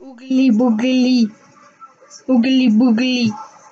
Угли-бугли. Угли-бугли.